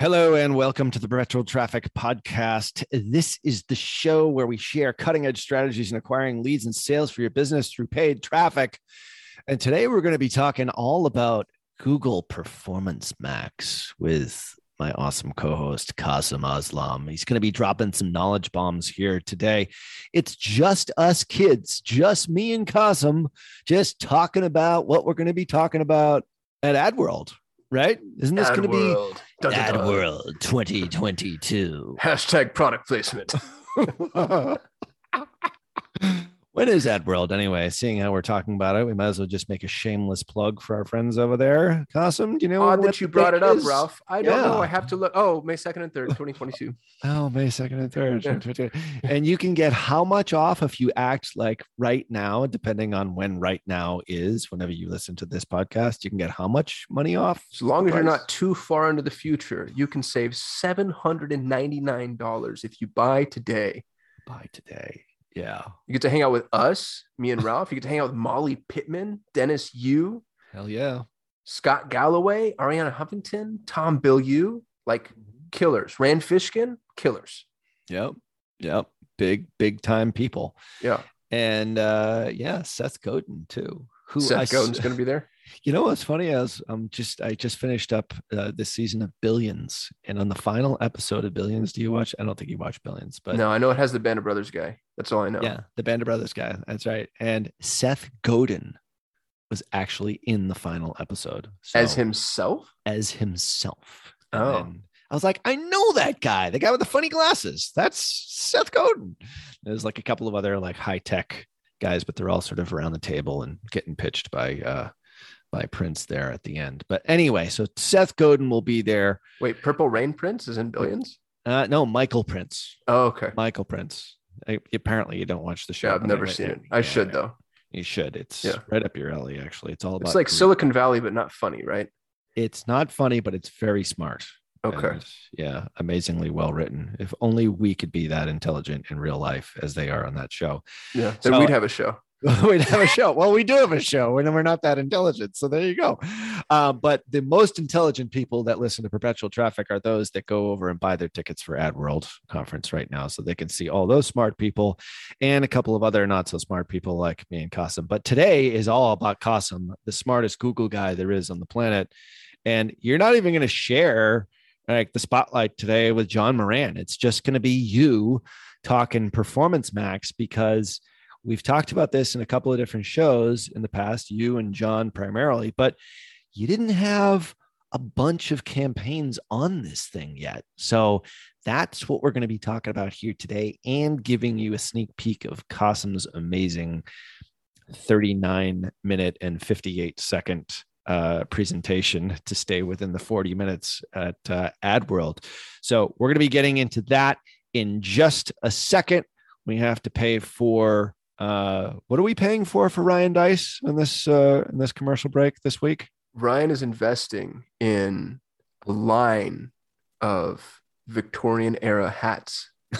Hello and welcome to the Perpetual Traffic Podcast. This is the show where we share cutting edge strategies in acquiring leads and sales for your business through paid traffic. And today we're going to be talking all about Google Performance Max with my awesome co-host Kasim Aslam. He's going to be dropping some knowledge bombs here today. It's just us kids, just me and Kasim, just talking about what we're going to be talking about at AdWorld, right? Isn't this going to be Dun, dun, dun. AdWorld 2022? Hashtag product placement. when is AdWorld anyway? Seeing how we're talking about it, we might as well just make a shameless plug for our friends over there. Kasim, do you know Odd what that you brought it up, is? Ralph. I don't know. I have to look. Oh, May 2nd and 3rd, 2022. Oh, May 2nd and 3rd. and you can get how much off if you act like right now, depending on when right now is, whenever you listen to this podcast, you can get how much money off? As long as you're not too far into the future, you can save $799 if you buy today. Buy today. Yeah. You get to hang out with us, me and Ralph. You get to hang out with Molly Pittman, Dennis Yu, Hell yeah. Scott Galloway, Arianna Huffington, Tom Bilyeu, like killers. Rand Fishkin, killers. Yep. Yep. Big, big time people. Yeah. And uh yeah, Seth Godin too. Who Seth I Godin's going to be there. You know what's funny? I was um just I just finished up uh, this season of Billions, and on the final episode of Billions, do you watch? I don't think you watch Billions, but no, I know it has the Band of Brothers guy. That's all I know. yeah, the Band of Brothers guy. That's right. And Seth Godin was actually in the final episode As himself? as himself. And Oh. then I was like, I know that guy, the guy with the funny glasses. That's Seth Godin. There's like a couple of other like high tech guys, but they're all sort of around the table and getting pitched by uh by Prince there at the end. But anyway, so Seth Godin will be there. Wait, Purple Rain Prince is in Billions? Uh no, Michael Prince. Oh, okay. Michael Prince. I, apparently you don't watch the show. Yeah, I've never seen it. I should though. You should. It's Yeah. right up your alley, actually. It's all about It's like Greek. Silicon Valley, but not funny, right? it's not funny, but it's very smart. Okay. And, yeah, amazingly well written. If only we could be that intelligent in real life as they are on that show. Yeah. Then So- we'd have a show. We'd have a show. Well, we do have a show, and we're not that intelligent. So there you go. Uh, but the most intelligent people that listen to Perpetual Traffic are those that go over and buy their tickets for AdWorld conference right now, so they can see all those smart people and a couple of other not so smart people like me and Kasim. But today is all about Kasim, the smartest Google guy there is on the planet. And you're not even going to share like the spotlight today with John Moran. It's just going to be you talking Performance Max because we've talked about this in a couple of different shows in the past, you and John primarily, but you didn't have a bunch of campaigns on this thing yet. So that's what we're going to be talking about here today and giving you a sneak peek of Kasim's amazing 39 minute and 58 second uh, presentation to stay within the 40 minutes at uh, AdWorld. So we're going to be getting into that in just a second. We have to pay for uh, what are we paying for for Ryan Deiss in this uh, in this commercial break this week? Ryan is investing in a line of Victorian era hats.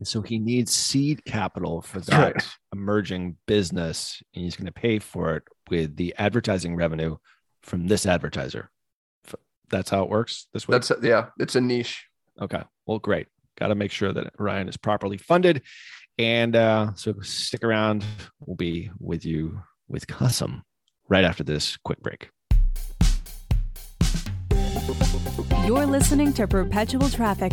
And so he needs seed capital for that Correct. emerging business, and he's going to pay for it with the advertising revenue from this advertiser. That's how it works this week. That's yeah, it's a niche. Okay. Well, great. Got to make sure that Ryan is properly funded. And uh, so stick around. We'll be with you with Kasim right after this quick break. You're listening to Perpetual Traffic.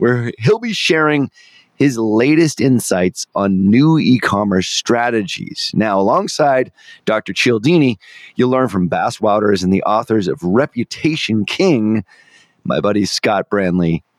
where he'll be sharing his latest insights on new e commerce strategies. Now, alongside Dr. Cialdini, you'll learn from Bas Wouters and the authors of Reputation King, my buddy Scott Brandley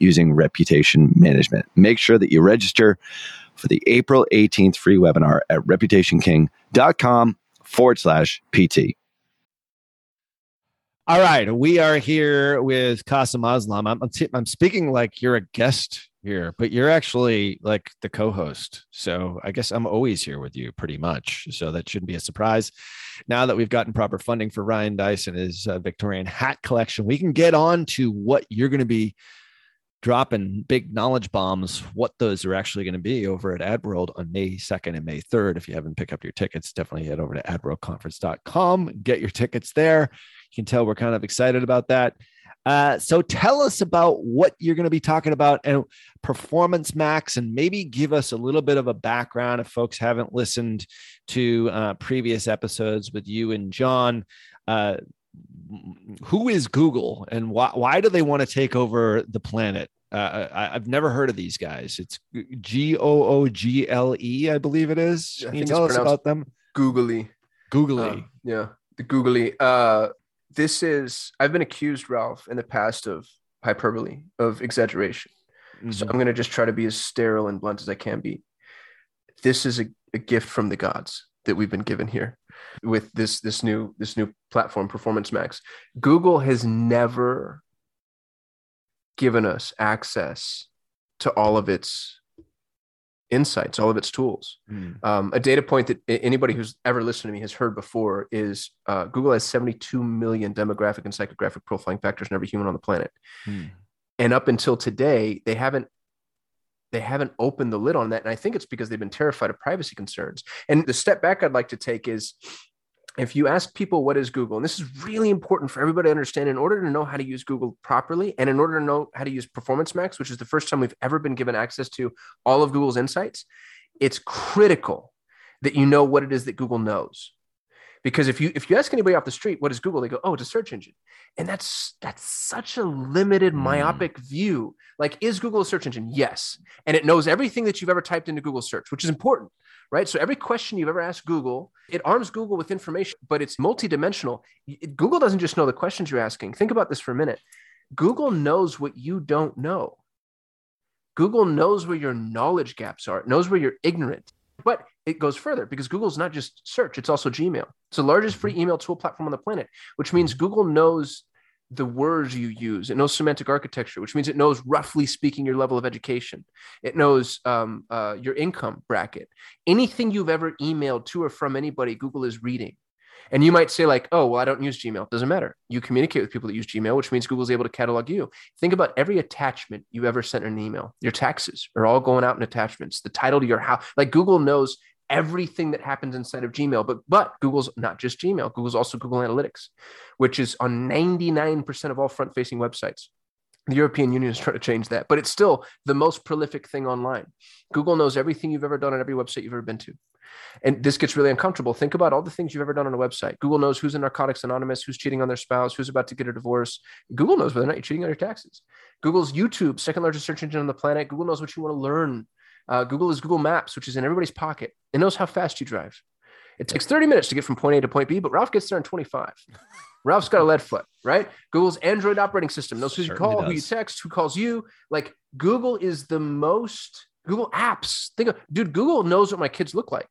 using reputation management. Make sure that you register for the April 18th free webinar at reputationking.com forward slash PT. All right, we are here with Kasim Aslam. I'm, I'm, t- I'm speaking like you're a guest here, but you're actually like the co-host. So I guess I'm always here with you, pretty much. So that shouldn't be a surprise. Now that we've gotten proper funding for Ryan Dyson his uh, Victorian hat collection, we can get on to what you're going to be dropping big knowledge bombs, what those are actually going to be over at AdWorld on May 2nd and May 3rd. If you haven't picked up your tickets, definitely head over to adworldconference.com, get your tickets there. You can tell we're kind of excited about that. Uh, so tell us about what you're going to be talking about and Performance Max, and maybe give us a little bit of a background if folks haven't listened to uh, previous episodes with you and John. Uh, who is Google and why, why do they want to take over the planet? Uh, I, have never heard of these guys. It's G O O G L E, I believe it is. Can you tell us about them? Googly. Googly. Um, yeah, the googly. Uh, this is. I've been accused, Ralph, in the past of hyperbole, of exaggeration. Mm-hmm. So I'm going to just try to be as sterile and blunt as I can be. This is a, a gift from the gods that we've been given here with this this new this new platform performance max google has never given us access to all of its insights all of its tools mm. um, a data point that anybody who's ever listened to me has heard before is uh, google has 72 million demographic and psychographic profiling factors in every human on the planet mm. and up until today they haven't they haven't opened the lid on that. And I think it's because they've been terrified of privacy concerns. And the step back I'd like to take is if you ask people what is Google, and this is really important for everybody to understand in order to know how to use Google properly and in order to know how to use Performance Max, which is the first time we've ever been given access to all of Google's insights, it's critical that you know what it is that Google knows because if you if you ask anybody off the street what is google? They go oh it's a search engine. And that's that's such a limited mm. myopic view. Like is google a search engine? Yes. And it knows everything that you've ever typed into google search which is important right? So every question you've ever asked google it arms google with information but it's multidimensional. Google doesn't just know the questions you're asking. Think about this for a minute. Google knows what you don't know. Google knows where your knowledge gaps are. It knows where you're ignorant. But it goes further because Google's not just search, it's also Gmail. It's the largest free mm-hmm. email tool platform on the planet, which means Google knows the words you use. It knows semantic architecture, which means it knows, roughly speaking, your level of education. It knows um, uh, your income bracket. Anything you've ever emailed to or from anybody, Google is reading. And you might say, like, oh, well, I don't use Gmail. It doesn't matter. You communicate with people that use Gmail, which means Google's able to catalog you. Think about every attachment you ever sent in an email. Your taxes are all going out in attachments. The title to your house, like Google knows everything that happens inside of Gmail. But but Google's not just Gmail. Google's also Google Analytics, which is on 99% of all front-facing websites. The European Union is trying to change that, but it's still the most prolific thing online. Google knows everything you've ever done on every website you've ever been to. And this gets really uncomfortable. Think about all the things you've ever done on a website. Google knows who's in Narcotics Anonymous, who's cheating on their spouse, who's about to get a divorce. Google knows whether or not you're cheating on your taxes. Google's YouTube, second largest search engine on the planet. Google knows what you want to learn. Uh, Google is Google Maps, which is in everybody's pocket. It knows how fast you drive. It takes 30 minutes to get from point A to point B, but Ralph gets there in 25. Ralph's got a lead foot, right? Google's Android operating system knows who you call, who you text, who calls you. Like Google is the most Google apps. Think of dude, Google knows what my kids look like.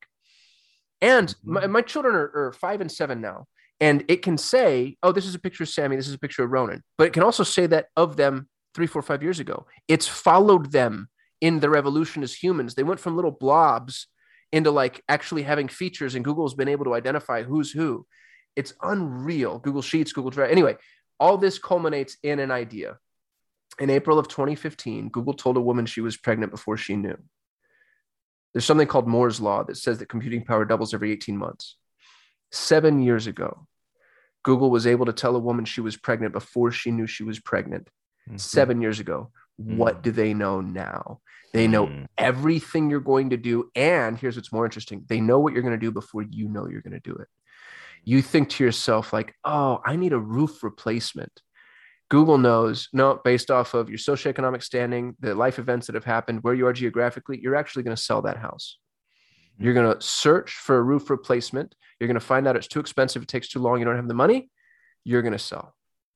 And my, my children are, are five and seven now. And it can say, oh, this is a picture of Sammy, this is a picture of Ronan. But it can also say that of them three, four, five years ago. It's followed them in their evolution as humans. They went from little blobs into like actually having features, and Google's been able to identify who's who. It's unreal. Google Sheets, Google Drive. Anyway, all this culminates in an idea. In April of 2015, Google told a woman she was pregnant before she knew. There's something called Moore's Law that says that computing power doubles every 18 months. Seven years ago, Google was able to tell a woman she was pregnant before she knew she was pregnant. Mhm. Seven years ago. What Mm. do they know now? They know Mm. everything you're going to do. And here's what's more interesting they know what you're going to do before you know you're going to do it. You think to yourself, like, oh, I need a roof replacement. Google knows, no, based off of your socioeconomic standing, the life events that have happened, where you are geographically, you're actually going to sell that house. You're going to search for a roof replacement. You're going to find out it's too expensive, it takes too long, you don't have the money. You're going to sell.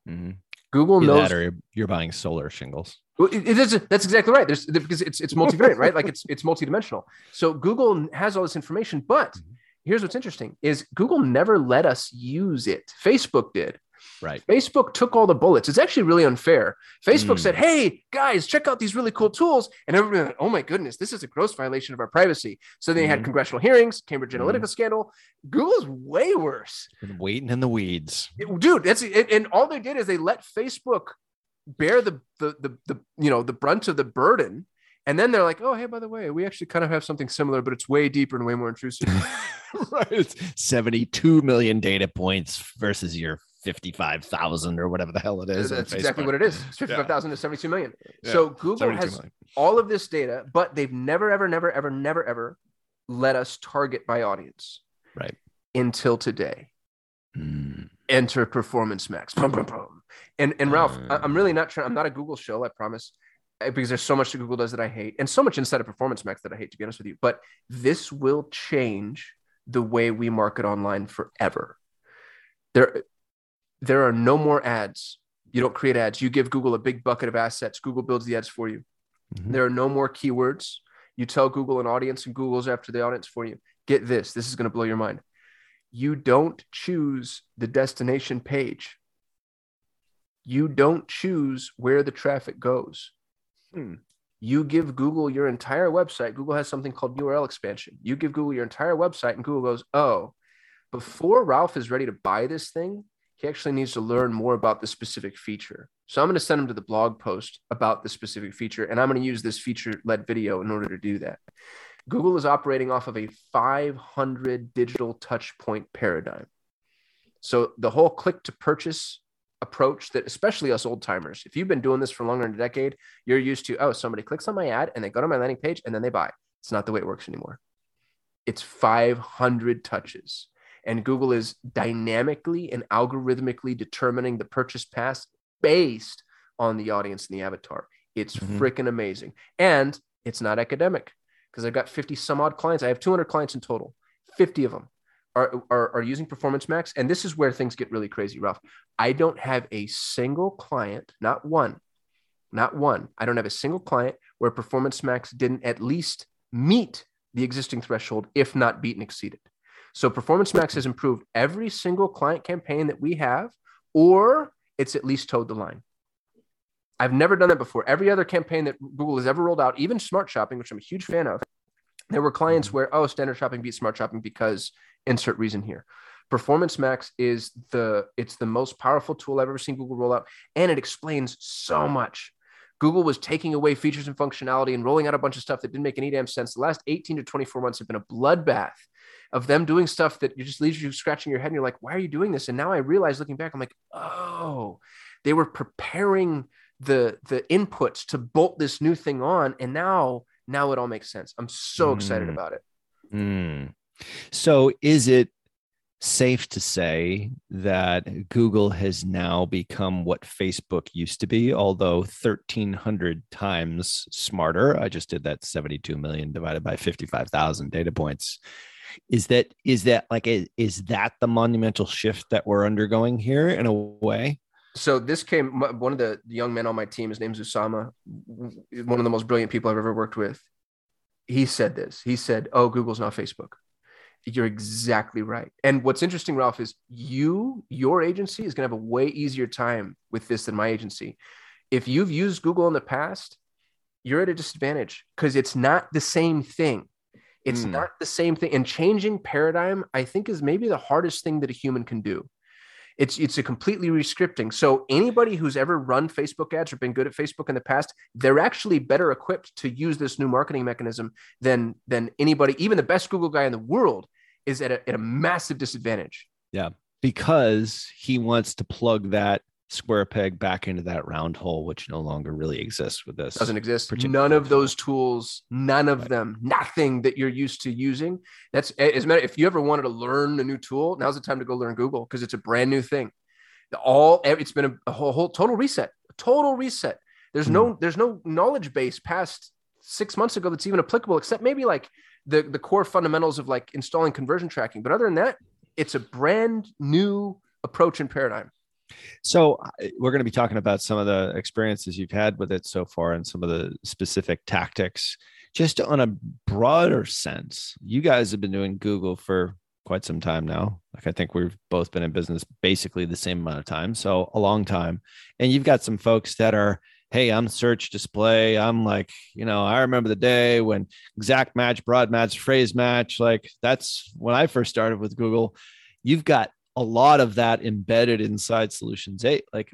Mhm. Google Either knows or you're buying solar shingles. Well, it, it is. That's exactly right. There's because it's it's multivariate, right? Like it's it's multidimensional. So Google has all this information, but Mhm. here's what's interesting: is Google never let us use it. Facebook did. Right. Facebook took all the bullets. It's actually really unfair. Facebook Mm. said, "Hey guys, check out these really cool tools," and everybody, went, "Oh my goodness, this is a gross violation of our privacy." So they had Mhm. congressional hearings, Cambridge Mhm. Analytica scandal. Google's way worse Been waiting in the weeds. it- dude that's it, and all they did is they let facebook bear the, the the the you know the brunt of the burden and then they're like oh hey by the way we actually kind of have something similar but it's way deeper and way more intrusive right. It's 72 million data points versus your 55,000 or whatever the hell it is. that's exactly what it is it's 55000 to 72 million Yeah. so google has million. all of this data but they've never ever never ever never ever let us target by audience Right. until today Mm. Enter performance max. Boom, boom, boom. and and ralph I- i'm really not trying i'm not a google show i promise uh, because there's so much that google does that i hate and so much inside of performance max that i hate to be honest with you. But this will change the way we market online forever. There there are no more ads. You don't create ads. You give google a big bucket of assets. Google builds the ads for you. Mhm. there are no more keywords. You tell google an audience and google's after the audience for you. Get this. This is going to blow your mind you don't choose the destination page. You don't choose where the traffic goes. Hmm. You give Google your entire website. Google has something called URL expansion. You give Google your entire website, and Google goes, Oh, before Ralph is ready to buy this thing, he actually needs to learn more about the specific feature. So I'm going to send him to the blog post about the specific feature, and I'm going to use this feature led video in order to do that. Google is operating off of a 500 digital touch point paradigm. So the whole click to purchase approach that especially us old timers, if you've been doing this for longer than a decade, you're used to, oh, somebody clicks on my ad and they go to my landing page and then they buy. It's not the way it works anymore. It's 500 touches. And Google is dynamically and algorithmically determining the purchase path based on the audience and the avatar. It's Mhm. freaking amazing. And it's not academic because I've got 50 some odd clients. I have 200 clients in total. 50 of them are, are, are using Performance Max. And this is where things get really crazy, Ralph. I don't have a single client, not one, not one. I don't have a single client where Performance Max didn't at least meet the existing threshold, if not beat and exceeded. So Performance Max has improved every single client campaign that we have, or it's at least towed the line. I've never done that before. Every other campaign that Google has ever rolled out, even Smart Shopping, which I'm a huge fan of, there were clients mm-hmm. where, oh, standard shopping beats smart shopping because insert reason here. Performance Max is the it's the most powerful tool I've ever seen Google roll out, and it explains so much. Google was taking away features and functionality and rolling out a bunch of stuff that didn't make any damn sense. The last 18 to 24 months have been a bloodbath of them doing stuff that just leaves you scratching your head and you're like, why are you doing this? And now I realize looking back, I'm like, oh, they were preparing the the inputs to bolt this new thing on and now now it all makes sense i'm so excited Mm. about it Mm. So is it safe to say that Google has now become what Facebook used to be, although 1300 times smarter? I just did that 72 million divided by 55,000 data points. Is that is that like is that the monumental shift that we're undergoing here in a way? So this came one of the young men on my team his name's usama one of the most brilliant people i've ever worked with. He said this. He said oh google's not facebook. You're exactly right. And what's interesting ralph is you your agency is going to have a way easier time with this than my agency. If you've used google in the past you're at a disadvantage because it's not the same thing. It's Hmm. not the same thing. And changing paradigm i think is maybe the hardest thing that a human can do it's it's a completely rescripting. So anybody who's ever run Facebook ads or been good at Facebook in the past, they're actually better equipped to use this new marketing mechanism than than anybody, even the best Google guy in the world, is at a, at a massive disadvantage. Yeah, because he wants to plug that square peg back into that round hole, which no longer really exists with this. Doesn't exist. None of those tools, none of Right. them, nothing that you're used to using. That's as a matter. If you ever wanted to learn a new tool, now's the time to go learn Google because it's a brand new thing. The All it's been a, a whole, whole total reset. A total reset. There's Hmm. no there's no knowledge base past six months ago that's even applicable, except maybe like the the core fundamentals of like installing conversion tracking. But other than that, it's a brand new approach and paradigm. So we're going to be talking about some of the experiences you've had with it so far and some of the specific tactics. Just on a broader sense, you guys have been doing Google for quite some time now. Like I think we've both been in business basically the same amount of time, so a long time. And you've got some folks that are, hey, I'm search display. I'm like, you know, I remember the day when exact match, broad match, phrase match. Like that's when I first started with Google. You've got a lot of that embedded inside Solutions 8. Like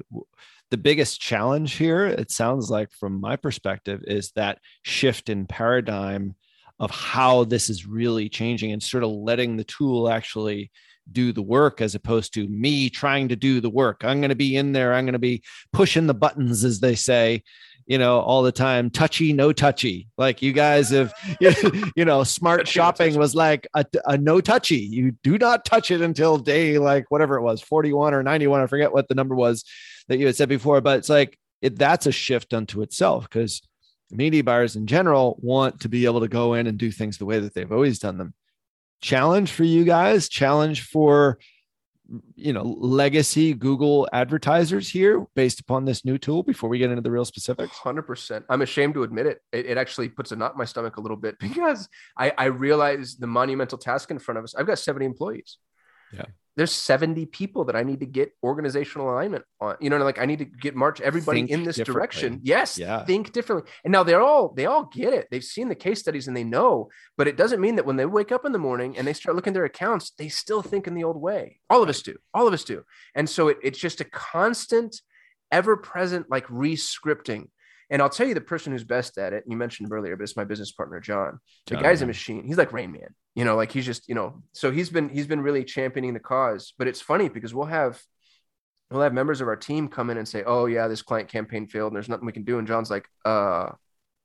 the biggest challenge here, it sounds like from my perspective, is that shift in paradigm of how this is really changing and sort of letting the tool actually do the work as opposed to me trying to do the work. I'm going to be in there, I'm going to be pushing the buttons, as they say. You know, all the time, touchy, no touchy. Like you guys have, you know, smart Touchy, shopping was like a, a no touchy. You do not touch it until day like whatever it was, 41 or 91. I forget what the number was that you had said before, but it's like it, that's a shift unto itself because media buyers in general want to be able to go in and do things the way that they've always done them. Challenge for you guys, challenge for you know legacy Google advertisers here based upon this new tool before we get into the real specifics. Hundred percent. I'm ashamed to admit it. it. It actually puts a knot in my stomach a little bit because I, I realize the monumental task in front of us. I've got 70 employees. Yeah. There's 70 people that I need to get organizational alignment on. You know, like I need to get march everybody Think in this direction. Yes. Yeah. Think differently. And now they're all they all get it. They've seen the case studies and they know, but it doesn't mean that when they wake up in the morning and they start looking at their accounts, they still think in the old way. All of us do. All of us do. And so it, it's just a constant ever present like re-scripting. And I'll tell you the person who's best at it, you mentioned earlier, but it's my business partner, John. The John, guy's a machine. He's like Rain Man. You know, like he's just, you know, so he's been he's been really championing the cause. But it's funny because we'll have we'll have members of our team come in and say, Oh yeah, this client campaign failed and there's nothing we can do. And John's like, uh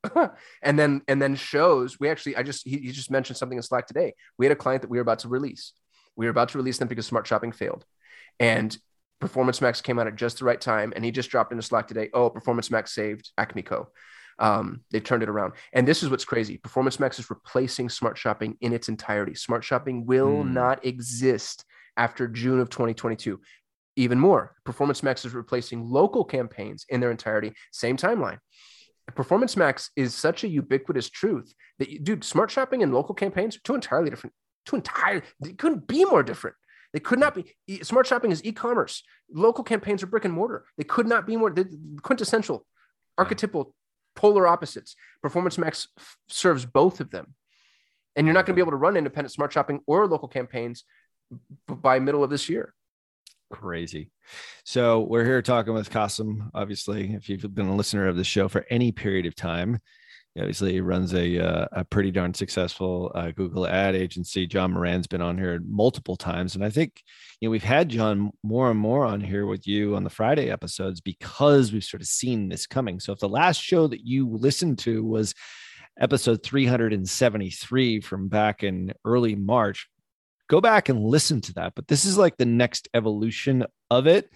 and then and then shows we actually I just he, he just mentioned something in Slack today. We had a client that we were about to release. We were about to release them because smart shopping failed. And Performance Max came out at just the right time, and he just dropped into Slack today. Oh, Performance Max saved Acme Co. Um, they turned it around, and this is what's crazy. Performance Max is replacing Smart Shopping in its entirety. Smart Shopping will Hmm. not exist after June of 2022. Even more, Performance Max is replacing local campaigns in their entirety. Same timeline. Performance Max is such a ubiquitous truth that, you- dude, Smart Shopping and local campaigns are two entirely different. Two entirely, they couldn't be more different. They could not be. Smart shopping is e-commerce. Local campaigns are brick and mortar. They could not be more quintessential, hmm. archetypal, polar opposites. Performance Max f- serves both of them, and you're not going to be hmm. able to run independent smart shopping or local campaigns b- by middle of this year. Crazy. So we're here talking with Kasim. Obviously, if you've been a listener of the show for any period of time, obviously he runs a uh, a pretty darn successful uh, Google ad agency. John Moran's been on here multiple times, and I think you know we've had John more and more on here with you on the Friday episodes because we've sort of seen this coming. So if the last show that you listened to was episode 373 from back in early March, go back and listen to that. But this is like the next evolution of it.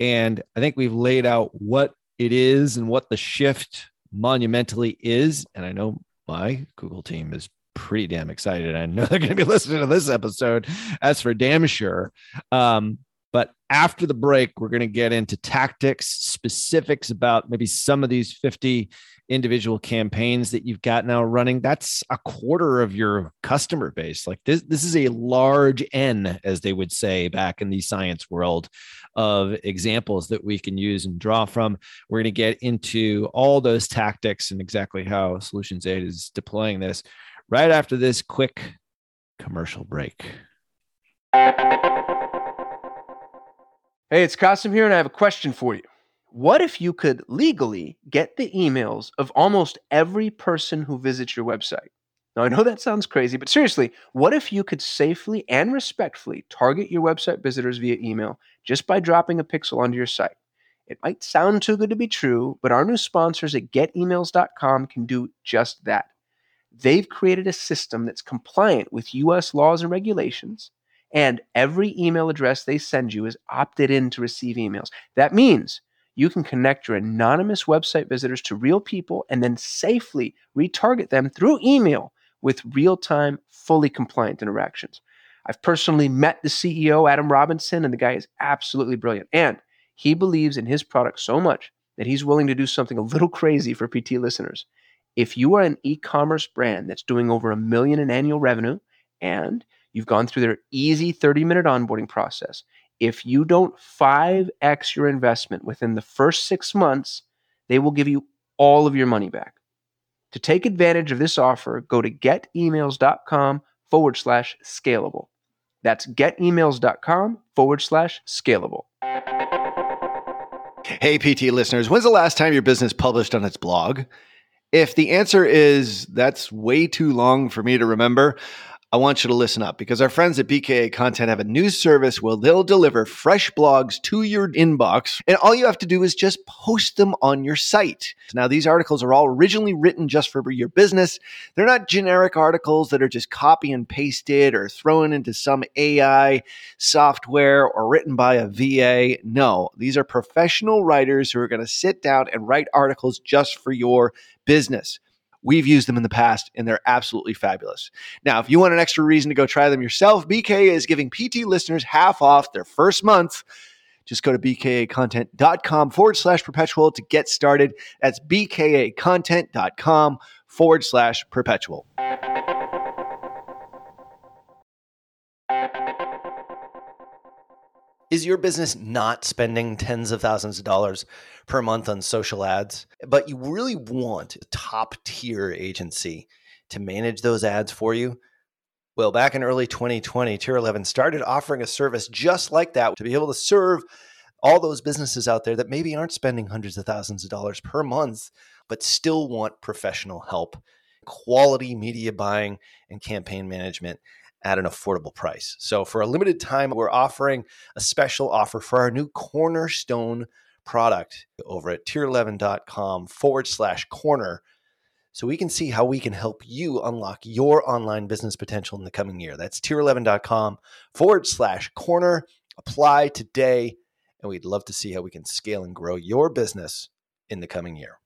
And I think we've laid out what it is and what the shift monumentally is. And I know my Google team is pretty damn excited. I know they're going to be listening to this episode. That's for damn sure. Um, but after the break, we're going to get into tactics, specifics about maybe some of these 50 individual campaigns that you've got now running. That's a quarter of your customer base. Like this, this is a large N, as they would say back in the science world, of examples that we can use and draw from. We're going to get into all those tactics and exactly how Solutions 8 is deploying this right after this quick commercial break. Hey, it's Kasim here, and I have a question for you. What if you could legally get the emails of almost every person who visits your website? Now, I know that sounds crazy, but seriously, what if you could safely and respectfully target your website visitors via email just by dropping a pixel onto your site? It might sound too good to be true, but our new sponsors at getemails.com can do just that. They've created a system that's compliant with US laws and regulations and every email address they send you is opted in to receive emails. That means you can connect your anonymous website visitors to real people and then safely retarget them through email with real time, fully compliant interactions. I've personally met the CEO, Adam Robinson, and the guy is absolutely brilliant. And he believes in his product so much that he's willing to do something a little crazy for PT listeners. If you are an e commerce brand that's doing over a million in annual revenue and You've gone through their easy 30 minute onboarding process. If you don't 5x your investment within the first six months, they will give you all of your money back. To take advantage of this offer, go to getemails.com forward slash scalable. That's getemails.com forward slash scalable. Hey, PT listeners, when's the last time your business published on its blog? If the answer is that's way too long for me to remember, I want you to listen up because our friends at BKA Content have a news service where they'll deliver fresh blogs to your inbox, and all you have to do is just post them on your site. Now, these articles are all originally written just for your business. They're not generic articles that are just copy and pasted or thrown into some AI software or written by a VA. No, these are professional writers who are going to sit down and write articles just for your business. We've used them in the past and they're absolutely fabulous. Now, if you want an extra reason to go try them yourself, BK is giving PT listeners half off their first month. Just go to bkacontent.com forward slash perpetual to get started. That's bkacontent.com forward slash perpetual. Is your business not spending tens of thousands of dollars per month on social ads, but you really want a top tier agency to manage those ads for you? Well, back in early 2020, Tier 11 started offering a service just like that to be able to serve all those businesses out there that maybe aren't spending hundreds of thousands of dollars per month, but still want professional help, quality media buying, and campaign management at an affordable price. So, for a limited time, we're offering a special offer for our new Cornerstone product over at tier11.com forward slash corner so we can see how we can help you unlock your online business potential in the coming year. That's tier11.com forward slash corner. Apply today, and we'd love to see how we can scale and grow your business in the coming year.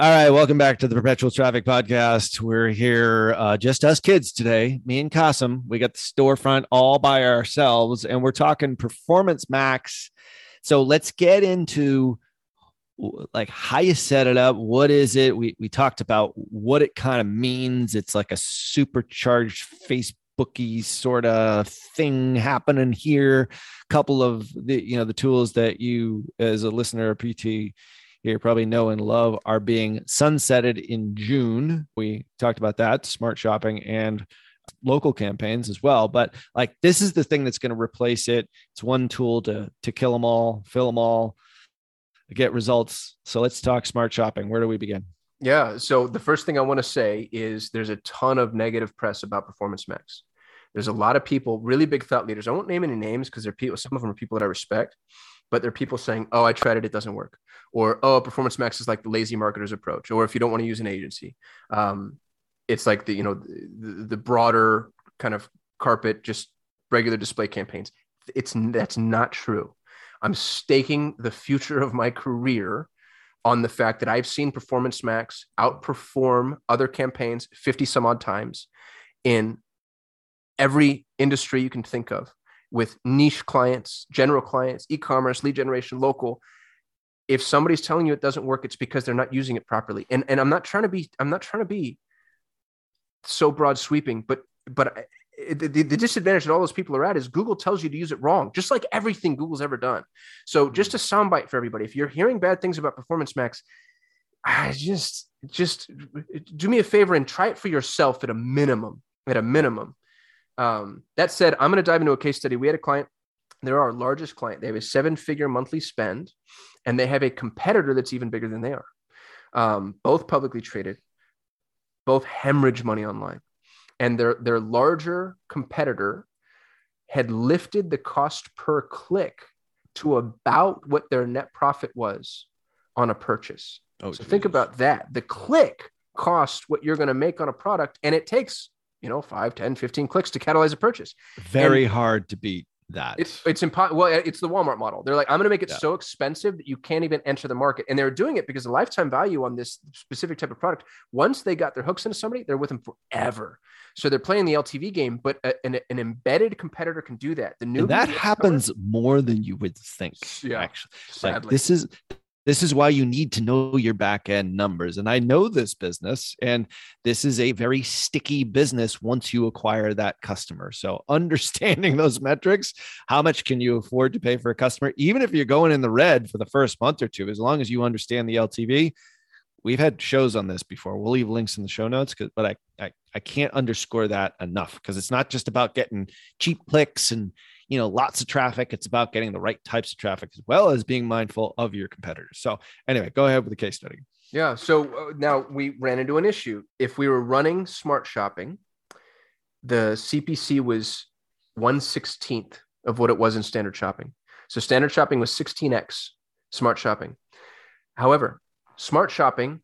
All right, welcome back to the Perpetual Traffic Podcast. We're here, uh, just us kids today, me and Kasim. We got the storefront all by ourselves, and we're talking Performance Max. So let's get into like how you set it up. What is it? We we talked about what it kind of means. It's like a supercharged Facebooky sort of thing happening here. Couple of the you know the tools that you as a listener of PT you probably know and love are being sunsetted in June. We talked about that, smart shopping and local campaigns as well. But like this is the thing that's going to replace it. It's one tool to to kill them all, fill them all. get results. So let's talk smart shopping. Where do we begin? Yeah. So the first thing I want to say is there's a ton of negative press about Performance Max. There's a lot of people, really big thought leaders. I won't name any names because they're people, some of them are people that I respect, but there are people saying, oh, I tried it, it doesn't work. Or, oh, Performance Max is like the lazy marketer's approach. Or if you don't want to use an agency, um, it's like the, you know, the, the broader kind of carpet, just regular display campaigns. It's that's not true. I'm staking the future of my career on the fact that I've seen Performance Max outperform other campaigns 50 some odd times in every industry you can think of with niche clients, general clients, e commerce, lead generation, local. If somebody's telling you it doesn't work, it's because they're not using it properly. And, and I'm not trying to be, I'm not trying to be so broad sweeping, but, but the, the, disadvantage that all those people are at is Google tells you to use it wrong, just like everything Google's ever done. So mm-hmm. just a soundbite for everybody. If you're hearing bad things about Performance Max, I just just do me a favor and try it for yourself at a minimum. At a minimum. Um, that said, I'm going to dive into a case study. We had a client. They're our largest client. They have a seven-figure monthly spend, and they have a competitor that's even bigger than they are. Um, both publicly traded, both hemorrhage money online and their their larger competitor had lifted the cost per click to about what their net profit was on a purchase. Oh, so geez. think about that. The click cost what you're going to make on a product and it takes, you know, 5, 10, 15 clicks to catalyze a purchase. Very and hard to beat that. It's it's impossible. Well, it's the Walmart model. They're like, I'm going to make it yeah. so expensive that you can't even enter the market, and they're doing it because the lifetime value on this specific type of product. Once they got their hooks into somebody, they're with them forever. So they're playing the LTV game, but a, an, an embedded competitor can do that. The new that happens more than you would think. Yeah, actually, sadly. Like, this is this is why you need to know your back end numbers. And I know this business, and this is a very sticky business once you acquire that customer. So, understanding those metrics, how much can you afford to pay for a customer, even if you're going in the red for the first month or two, as long as you understand the LTV. We've had shows on this before. We'll leave links in the show notes, but I, I, I can't underscore that enough because it's not just about getting cheap clicks and you know lots of traffic. It's about getting the right types of traffic as well as being mindful of your competitors. So anyway go ahead with the case study. Yeah so uh, now we ran into an issue. If we were running smart shopping the cpc was 116th of what it was in standard shopping. So standard shopping was 16x smart shopping. However smart shopping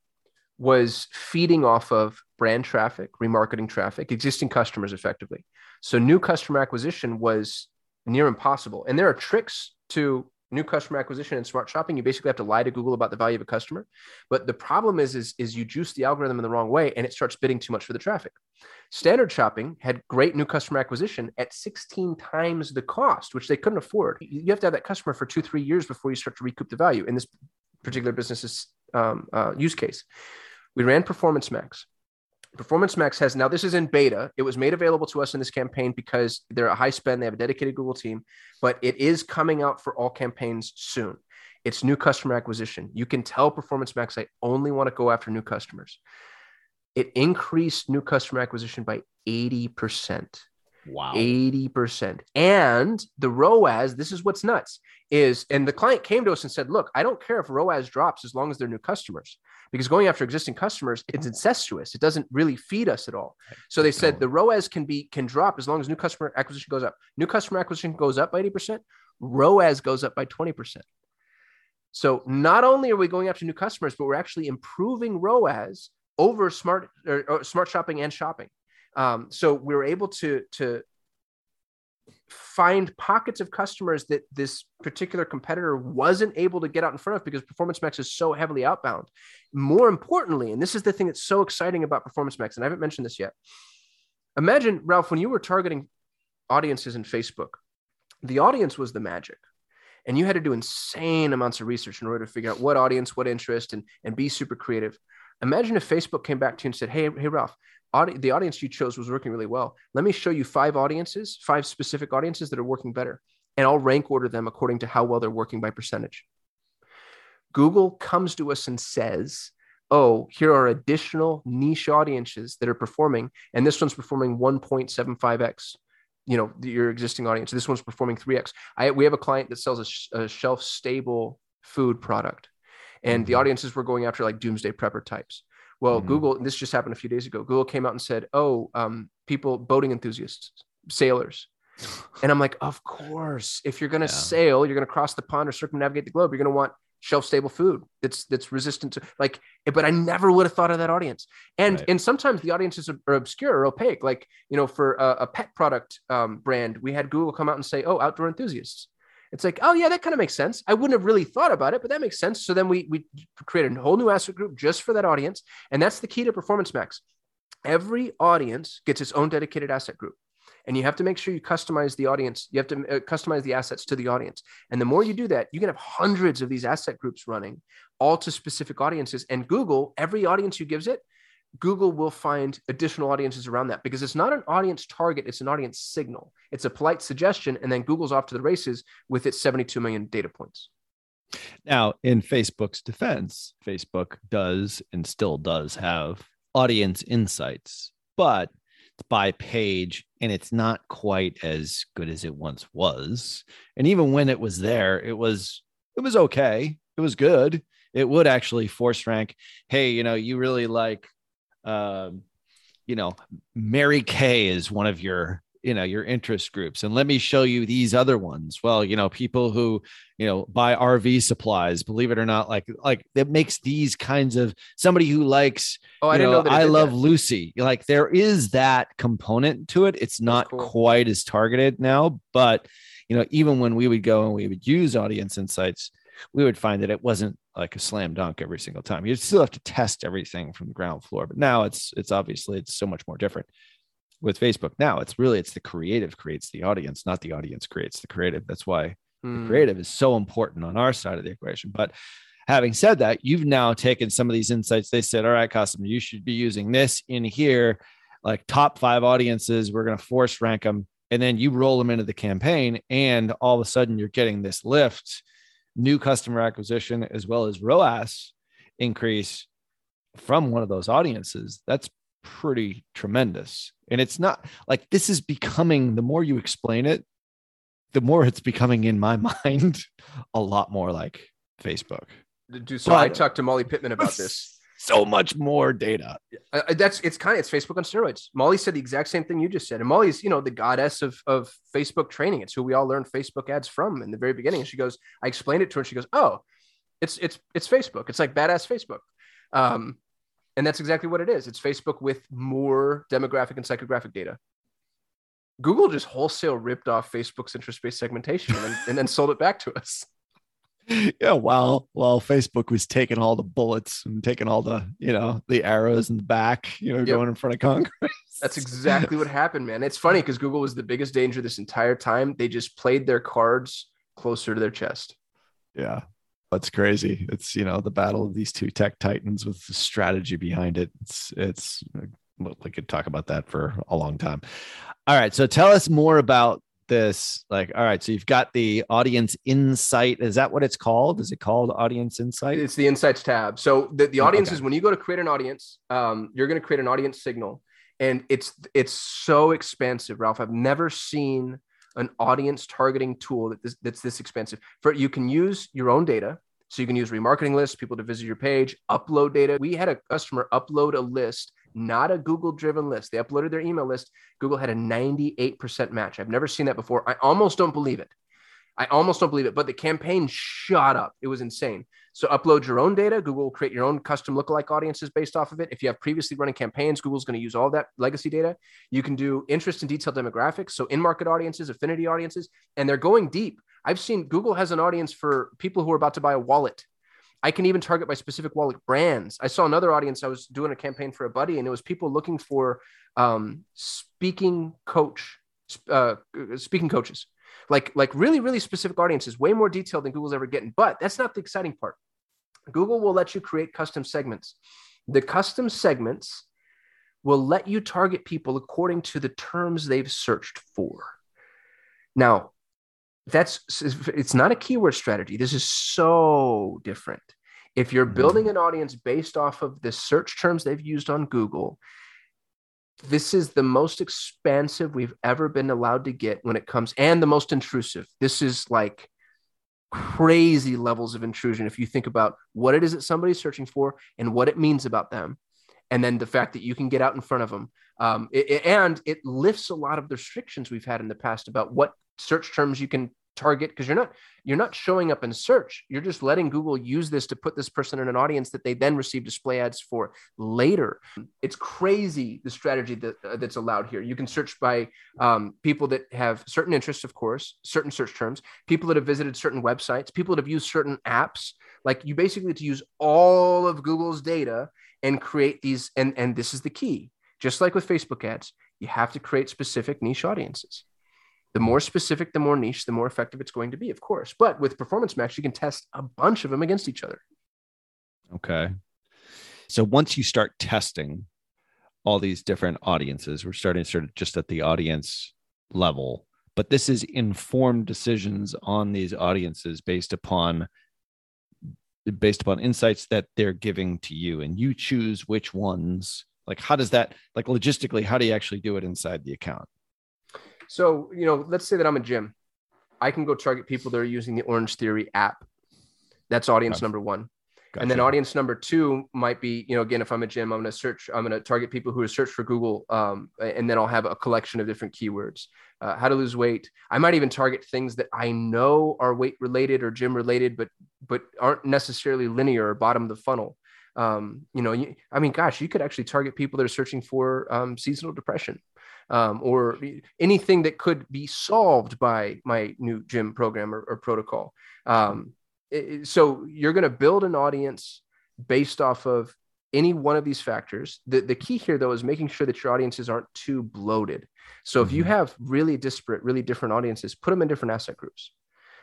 was feeding off of brand traffic remarketing traffic existing customers effectively. So new customer acquisition was near impossible. And there are tricks to new customer acquisition and smart shopping. You basically have to lie to Google about the value of a customer. But the problem is, is, is you juice the algorithm in the wrong way and it starts bidding too much for the traffic. Standard shopping had great new customer acquisition at 16 times the cost, which they couldn't afford. You have to have that customer for two, three years before you start to recoup the value in this particular business's um, uh, use case. We ran Performance Max. Performance Max has now this is in beta. It was made available to us in this campaign because they're a high spend. They have a dedicated Google team, but it is coming out for all campaigns soon. It's new customer acquisition. You can tell Performance Max I only want to go after new customers. It increased new customer acquisition by 80%. Wow. 80%. And the ROAS, this is what's nuts, is and the client came to us and said, Look, I don't care if ROAS drops as long as they're new customers because going after existing customers it's incestuous. It doesn't really feed us at all. So they said the roas can be can drop as long as new customer acquisition goes up. New customer acquisition goes up by 80% roas goes up by 20% so not only are we going after new customers but we're actually improving roas over smart or, or smart shopping and shopping. Um, so we were able to to find pockets of customers that this particular competitor wasn't able to get out in front of because Performance Max is so heavily outbound. More importantly, and this is the thing that's so exciting about Performance Max, and I haven't mentioned this yet. Imagine, Ralph, when you were targeting audiences in Facebook, the audience was the magic. And you had to do insane amounts of research in order to figure out what audience, what interest, and, and be super creative. Imagine if Facebook came back to you and said, Hey, hey, Ralph, audi- the audience you chose was working really well. Let me show you five audiences, five specific audiences that are working better, and I'll rank order them according to how well they're working by percentage. Google comes to us and says, oh, here are additional niche audiences that are performing, and this one's performing 1.75x. You know, your existing audience. This one's performing 3x. I, we have a client that sells a, sh- a shelf stable food product. And the Mhm. audiences were going after like doomsday prepper types. Well, Mhm. Google, and this just happened a few days ago. Google came out and said, "Oh, um, people, boating enthusiasts, sailors," and I'm like, "Of course, if you're going to Yeah. sail, you're going to cross the pond or circumnavigate the globe. You're going to want shelf-stable food that's that's resistant to like." But I never would have thought of that audience. And Right. and sometimes the audiences are, are obscure or opaque. Like you know, for a, a pet product um, brand, we had Google come out and say, "Oh, outdoor enthusiasts." It's like, oh yeah, that kind of makes sense. I wouldn't have really thought about it, but that makes sense. So then we we create a whole new asset group just for that audience, and that's the key to Performance Max. Every audience gets its own dedicated asset group, and you have to make sure you customize the audience. You have to uh, customize the assets to the audience, and the more you do that, you can have hundreds of these asset groups running, all to specific audiences. And Google, every audience you gives it, Google will find additional audiences around that because it's not an audience target, it's an audience signal. It's a polite suggestion, and then Google's off to the races with its 72 million data points. Now, in Facebook's defense, Facebook does and still does have audience insights, but it's by page and it's not quite as good as it once was. And even when it was there, it was it was okay. It was good. It would actually force rank, hey, you know, you really like um, you know, Mary Kay is one of your you know your interest groups and let me show you these other ones well you know people who you know buy rv supplies believe it or not like like that makes these kinds of somebody who likes Oh, I didn't know, that. i did love that. lucy like there is that component to it it's not cool. quite as targeted now but you know even when we would go and we would use audience insights we would find that it wasn't like a slam dunk every single time you still have to test everything from the ground floor but now it's it's obviously it's so much more different with facebook now it's really it's the creative creates the audience not the audience creates the creative that's why the hmm. creative is so important on our side of the equation. But having said that, you've now taken some of these insights. They said, all right, customer, you should be using this in here, like top five audiences. We're going to force rank them. And then you roll them into the campaign. And all of a sudden, you're getting this lift, new customer acquisition, as well as ROAS increase from one of those audiences. That's pretty tremendous. And it's not like this is becoming the more you explain it, the more it's becoming in my mind a lot more like Facebook. Dude, so I talked to Molly Pittman about this. So much more data. Uh, that's it's kind of it's Facebook on steroids. Molly said the exact same thing you just said, and Molly's you know the goddess of of Facebook training. It's who we all learned Facebook ads from in the very beginning. And she goes, I explained it to her, and she goes, Oh, it's it's it's Facebook. It's like badass Facebook, um, and that's exactly what it is. It's Facebook with more demographic and psychographic data. Google just wholesale ripped off Facebook's interest-based segmentation and and then sold it back to us. Yeah, while while Facebook was taking all the bullets and taking all the, you know, the arrows in the back, you know, Yep. going in front of Congress. That's exactly what happened, man. It's funny because Google was the biggest danger this entire time. They just played their cards closer to their chest. Yeah. That's crazy. It's, you know, the battle of these two tech titans with the strategy behind it. It's, it's, uh, we could talk about that for a long time. All right. So tell us more about this. Like, all right. So you've got the audience insight. Is that what it's called? Is it called audience insight? It's the insights tab. So the, the Oh, audience okay. is when you go to create an audience, um, you're going to create an audience signal, and it's it's so expansive, Ralph. I've never seen an audience targeting tool that this, that's this expensive. For you can use your own data. So you can use remarketing lists, people to visit your page, upload data. We had a customer upload a list, not a Google driven list. They uploaded their email list. Google had a 98% match. I've never seen that before. I almost don't believe it. I almost don't believe it, but the campaign shot up. It was insane. So upload your own data. Google will create your own custom lookalike audiences based off of it. If you have previously running campaigns, Google's going to use all that legacy data. You can do interest and detailed demographics, so in-market audiences, affinity audiences, and they're going deep. I've seen Google has an audience for people who are about to buy a wallet. I can even target by specific wallet brands. I saw another audience. I was doing a campaign for a buddy, and it was people looking for um, speaking coach, uh, speaking coaches. Like like really really specific audiences way more detailed than google's ever getting. But that's not the exciting part. Google will let you create custom segments. The custom segments will let you target people according to the terms they've searched for. Now that's it's not a keyword strategy. This is so different if you're Mhm. building an audience based off of the search terms they've used on google this is the most expansive we've ever been allowed to get when it comes and the most intrusive this is like crazy levels of intrusion if you think about what it is that somebody's searching for and what it means about them and then the fact that you can get out in front of them um, it, it- and it lifts a lot of the restrictions we've had in the past about what search terms you can target because you're not you're not showing up in search. You're just letting google use this to put this person in an audience that they then receive display ads for later. It's crazy the strategy that uh, that's allowed here. You can search by um, people that have certain interests of course certain search terms people that have visited certain websites people that have used certain apps. Like you basically to use all of google's data and create these and and this is the key. Just like with facebook ads you have to create specific niche audiences the more specific the more niche the more effective it's going to be of course. But with performance max you can test a bunch of them against each other. Okay. So once you start testing all these different audiences, we're starting sort of just at the audience level, but this is informed decisions on these audiences based upon based upon insights that they're giving to you and you choose which ones. Like how does that like logistically how do you actually do it inside the account So, you know, let's say that I'm a gym. I can go target people that are using the Orange Theory app. That's audience Gotcha. number one. And then audience number two might be, you know, again, if I'm a gym, I'm going to search, I'm going to target people who are search for Google. Um, and then I'll have a collection of different keywords. Uh, how to lose weight. I might even target things that I know are weight related or gym related, but but aren't necessarily linear or bottom of the funnel. Um, you know, you, I mean, gosh, you could actually target people that are searching for um, seasonal depression um, or anything that could be solved by my new gym program or, or protocol. Um, it- so you're going to build an audience based off of any one of these factors. The, the key here, though, is making sure that your audiences aren't too bloated. So if you Mhm. have really disparate, really different audiences, put them in different asset groups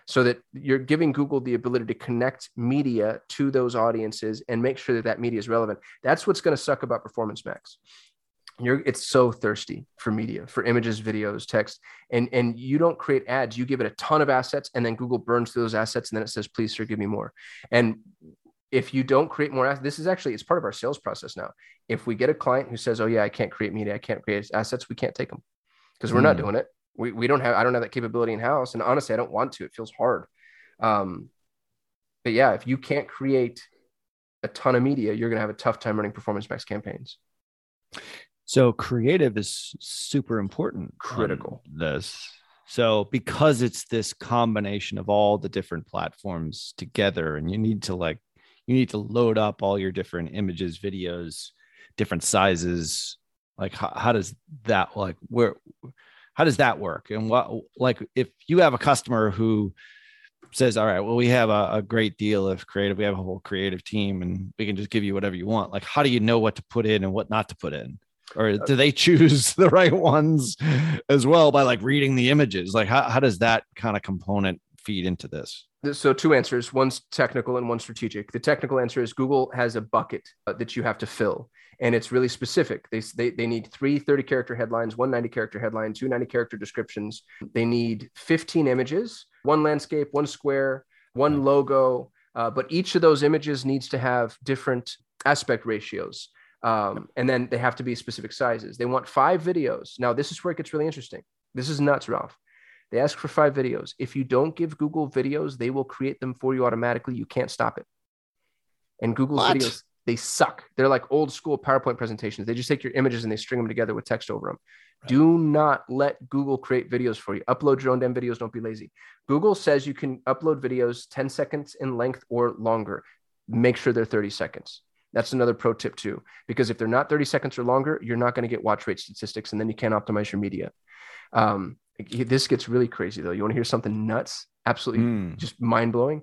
so that you're giving Google the ability to connect media to those audiences and make sure that that media is relevant. That's what's going to suck about Performance Max. You're, it's so thirsty for media, for images, videos, text, and and you don't create ads. You give it a ton of assets, and then Google burns through those assets, and then it says, "Please, sir, give me more." And if you don't create more, assets this is actually it's part of our sales process now. If we get a client who says, "Oh yeah, I can't create media, I can't create assets," we can't take them because we're not Hmm. doing it. We we don't have I don't have that capability in house, and honestly, I don't want to. It feels hard. Um, but yeah, if you can't create a ton of media, you're going to have a tough time running performance max campaigns. So creative is super important. Critical. This. So because it's this combination of all the different platforms together, and you need to like you need to load up all your different images, videos, different sizes. Like how, how does that like where how does that work? And what like if you have a customer who says, All right, well, we have a, a great deal of creative, we have a whole creative team, and we can just give you whatever you want. Like, how do you know what to put in and what not to put in? Or do they choose the right ones as well by like reading the images like how, how does that kind of component feed into this So two answers, one's technical and one strategic. The technical answer is Google has a bucket uh, that you have to fill, and it's really specific. They, they, they need three 30 character headlines, one 90 character headline, two 90 character descriptions. They need 15 images, one landscape, one square, one logo, uh, but each of those images needs to have different aspect ratios. Um, and then they have to be specific sizes. They want five videos. Now, this is where it gets really interesting. This is nuts, Ralph. They ask for five videos. If you don't give Google videos, they will create them for you automatically. You can't stop it. And Google's What? videos, they suck. They're like old school PowerPoint presentations. They just take your images and they string them together with text over them. Do not let Google create videos for you. Upload your own damn videos. Don't be lazy. Google says you can upload videos 10 seconds in length or longer. Make sure they're 30 seconds. That's another pro tip too, because if they're not 30 seconds or longer, you're not going to get watch rate statistics and then you can't optimize your media. Um, this gets really crazy though. You want to hear something nuts? Absolutely Hmm. just mind blowing.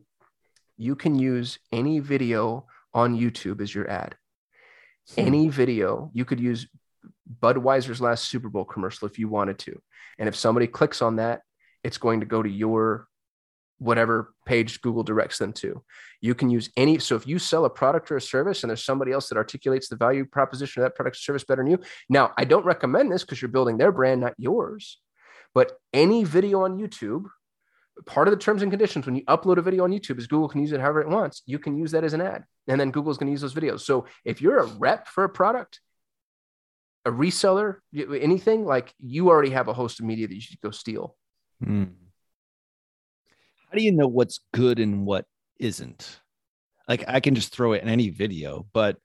You can use any video on YouTube as your ad. Any video, you could use Budweiser's last Super Bowl commercial if you wanted to. And if somebody clicks on that, it's going to go to your whatever page Google directs them to. You can use any. So if you sell a product or a service and there's somebody else that articulates the value proposition of that product or service better than you. Now, I don't recommend this because you're building their brand, not yours. But any video on YouTube, part of the terms and conditions when you upload a video on YouTube is Google can use it however it wants. You can use that as an ad. And then Google's going to use those videos. So if you're a rep for a product, a reseller, anything like you already have a host of media that you should go steal. Hmm. How do you know what's good and what isn't? Like I can just throw it in any video, but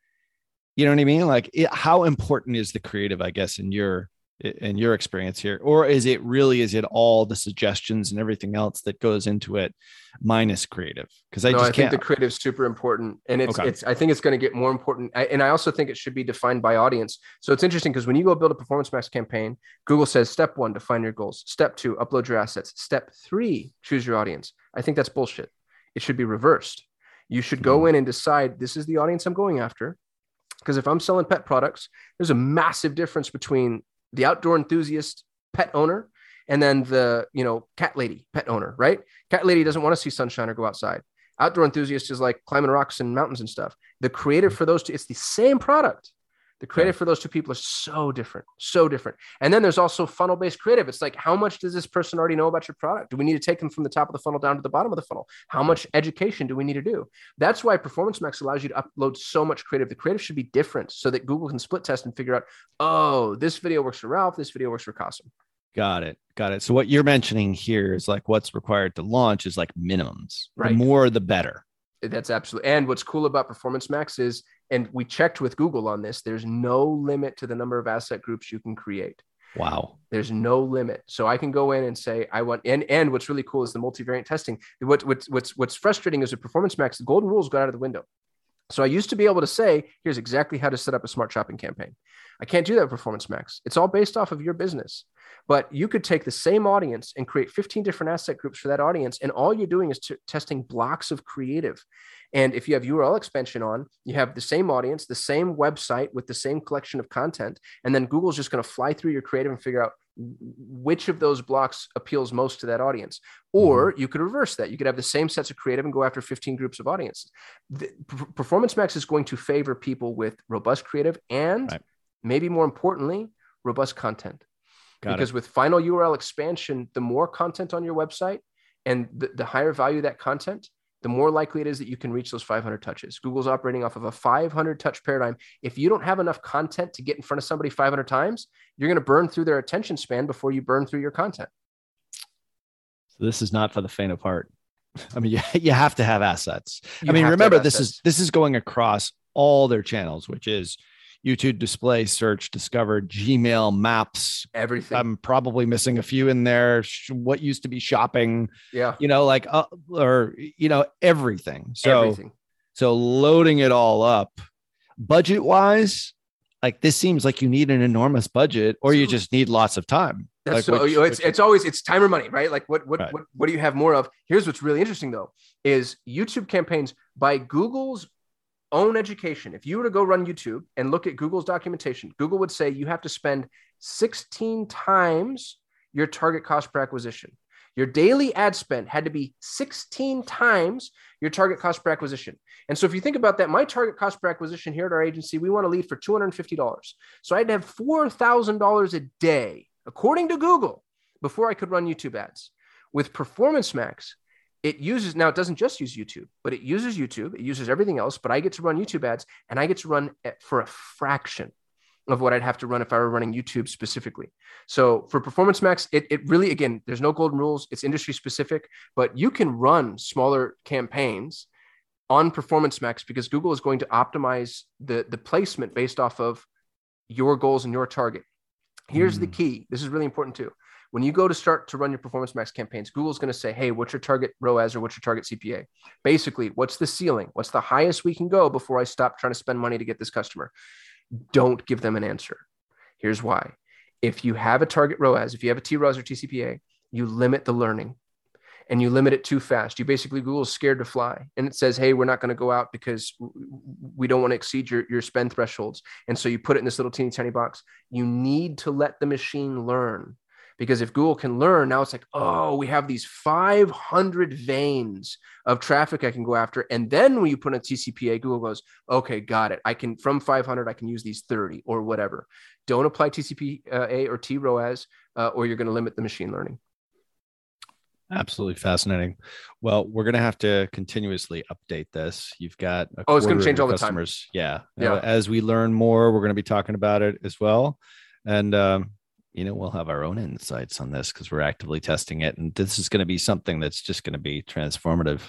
you know what I mean? Like it, how important is the creative, I guess, in your in your experience here or is it really is it all the suggestions and everything else that goes into it minus creative because i no, just I can't think the creative is super important and it's Okay. it's i think it's going to get more important I, and i also think it should be defined by audience so it's interesting because when you go build a performance max campaign google says step one define your goals step two upload your assets step three choose your audience i think that's bullshit. It should be reversed. You should go hmm. in and decide this is the audience i'm going after. Because if i'm selling pet products there's a massive difference between the outdoor enthusiast pet owner and then the you know cat lady pet owner right? Cat lady doesn't want to see sunshine or go outside. Outdoor enthusiast is like climbing rocks and mountains and stuff. The creative hmm. for those two it's the same product the creative for those two people are so different so different. And then there's also funnel based creative. It's like how much does this person already know about your product? Do we need to take them from the top of the funnel down to the bottom of the funnel? How much education do we need to do? That's why performance max allows you to upload so much creative. The creative should be different so that google can split test and figure out oh this video works for ralph this video works for Kasim. got it got it. So what you're mentioning here is like what's required to launch is like minimums. Right. the more the better. That's absolutely. And what's cool about Performance Max is, and we checked with Google on this, there's no limit to the number of asset groups you can create. wow There's no limit. So I can go in and say, I want, and, and what's really cool is the multivariate testing. What, what's, what's, what's frustrating is with Performance Max, the golden rules got out of the window. So I used to be able to say, here's exactly how to set up a smart shopping campaign. I can't do that with Performance Max. It's all based off of your business. But you could take the same audience and create 15 different asset groups for that audience. And all you're doing is t- testing blocks of creative. And if you have URL expansion on, you have the same audience, the same website with the same collection of content. And then Google's just going to fly through your creative and figure out which of those blocks appeals most to that audience. Mm-hmm. Or you could reverse that. You could have the same sets of creative and go after 15 groups of audiences. The, Performance Max is going to favor people with robust creative and Right. maybe more importantly, robust content got because it with final URL expansion, the more content on your website and the, the higher value that content, the more likely it is that you can reach those 500 touches. Google's operating off of a 500 touch paradigm. If you don't have enough content to get in front of somebody 500 times, you're going to burn through their attention span before you burn through your content. so this is not for the faint of heart i mean you, you have to have assets You i mean remember this is this is going across all their channels which is youtube display search discover gmail maps everything. i'm probably missing a few in there sh- what used to be shopping yeah. you know like uh, or you know everything so everything. so loading it all up budget wise like this seems like you need an enormous budget or you just need lots of time That's like so which- it's which- it's always it's time or money, right? Like what what, Right. what what do you have more of? Here's what's really interesting though is YouTube campaigns by Google's own education. If you were to go run YouTube and look at Google's documentation, Google would say you have to spend 16 times your target cost per acquisition. Your daily ad spend had to be 16 times your target cost per acquisition. And so if you think about that, my target cost per acquisition here at our agency, we want to lead for $250. So I had to have $4,000 a day, according to Google, before I could run YouTube ads. With Performance Max, it uses now it doesn't just use YouTube, but it uses YouTube, it uses everything else, but I get to run YouTube ads and I get to run for a fraction of what I'd have to run if I were running YouTube specifically. So for Performance Max, it, it really, again, there's no golden rules. It's industry specific, but you can run smaller campaigns on Performance Max because Google is going to optimize the, the placement based off of your goals and your target. Here's the Mm. key. This is really important too. When you go to start to run your Performance Max campaigns, Google's going to say, hey, what's your target ROAS or what's your target CPA? Basically, what's the ceiling? What's the highest we can go before I stop trying to spend money to get this customer? Don't give them an answer. Here's why. If you have a target ROAS, if you have a T ROAS or TCPA, you limit the learning and you limit it too fast. You basically Google's scared to fly and it says, hey, we're not going to go out because we don't want to exceed your, your spend thresholds. And so you put it in this little teeny tiny box. You need to let the machine learn because if Google can learn, now it's like, oh, we have these 500 veins of traffic I can go after. And then when you put in a TCPA, Google goes, okay, got it. I can, from 500, I can use these 30 or whatever. Don't apply TCPA or T ROAS, uh, or you're going to limit the machine learning. Absolutely fascinating. Well, we're gonna have to continuously update this. You've got a Oh, it's gonna change all the time. Yeah, Yeah. As we learn more, we're gonna be talking about it as well. And um, you know, we'll have our own insights on this because we're actively testing it. And this is going to be something that's just going to be transformative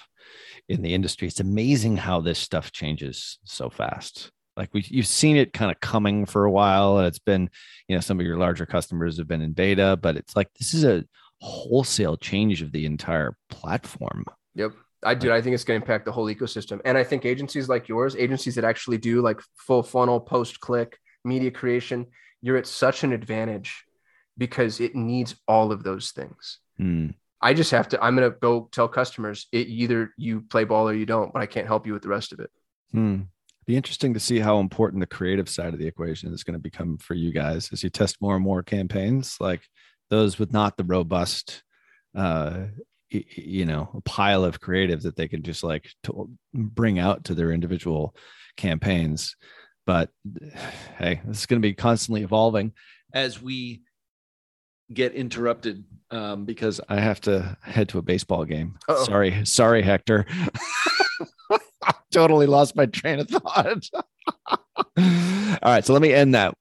in the industry. It's amazing how this stuff changes so fast. Like we, you've seen it kind of coming for a while, and it's been, you know, some of your larger customers have been in beta, but it's like this is a wholesale change of the entire platform. Yep. I do. I think it's going to impact the whole ecosystem. And I think agencies like yours, agencies that actually do like full funnel, post click, media creation, you're at such an advantage because it needs all of those things. Hmm. I just have to, I'm going to go tell customers it either you play ball or you don't, but I can't help you with the rest of it. Hmm. Be interesting to see how important the creative side of the equation is going to become for you guys as you test more and more campaigns, like those with not the robust, uh, you know, a pile of creative that they can just like to bring out to their individual campaigns. But hey, this is going to be constantly evolving as we get interrupted um, because I have to head to a baseball game. Uh-oh. Sorry, sorry, Hector. totally lost my train of thought. All right, so let me end that.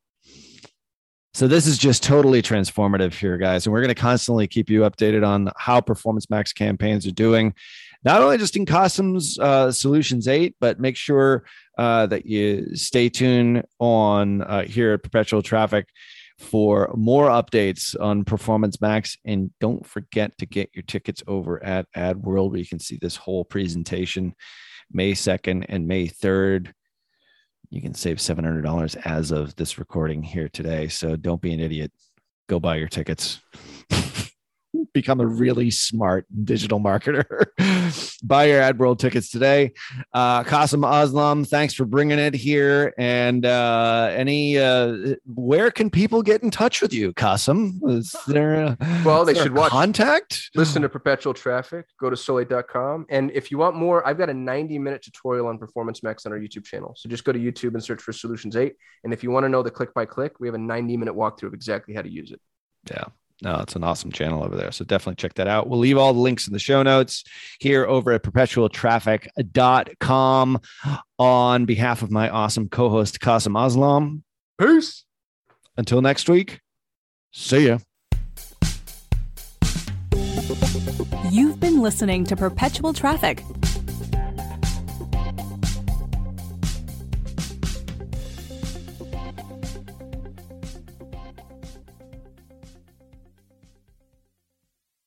So this is just totally transformative here, guys, and we're going to constantly keep you updated on how Performance Max campaigns are doing, not only just in Kasim's uh, Solutions Eight, but make sure uh, that you stay tuned on uh, here at Perpetual Traffic for more updates on Performance Max. And don't forget to get your tickets over at AdWorld, where you can see this whole presentation May 2nd and May 3rd. You can save $700 as of this recording here today. So don't be an idiot. Go buy your tickets. Become a really smart digital marketer. buy your AdWorld tickets today. Uh, Kasim Aslam, thanks for bringing it here. And uh, any, uh, where can people get in touch with you, Kasim? Is there a, Well, they should watch- contact? Listen to perpetual traffic, go to solate.com. And if you want more, I've got a 90 minute tutorial on Performance Max on our YouTube channel. So just go to YouTube and search for Solutions 8. And if you want to know the click by click, we have a 90 minute walkthrough of exactly how to use it. Yeah. No, it's an awesome channel over there. So definitely check that out. We'll leave all the links in the show notes here over at perpetualtraffic.com on behalf of my awesome co host, Kasim Aslam. Peace. Until next week, see ya. You've been listening to Perpetual Traffic,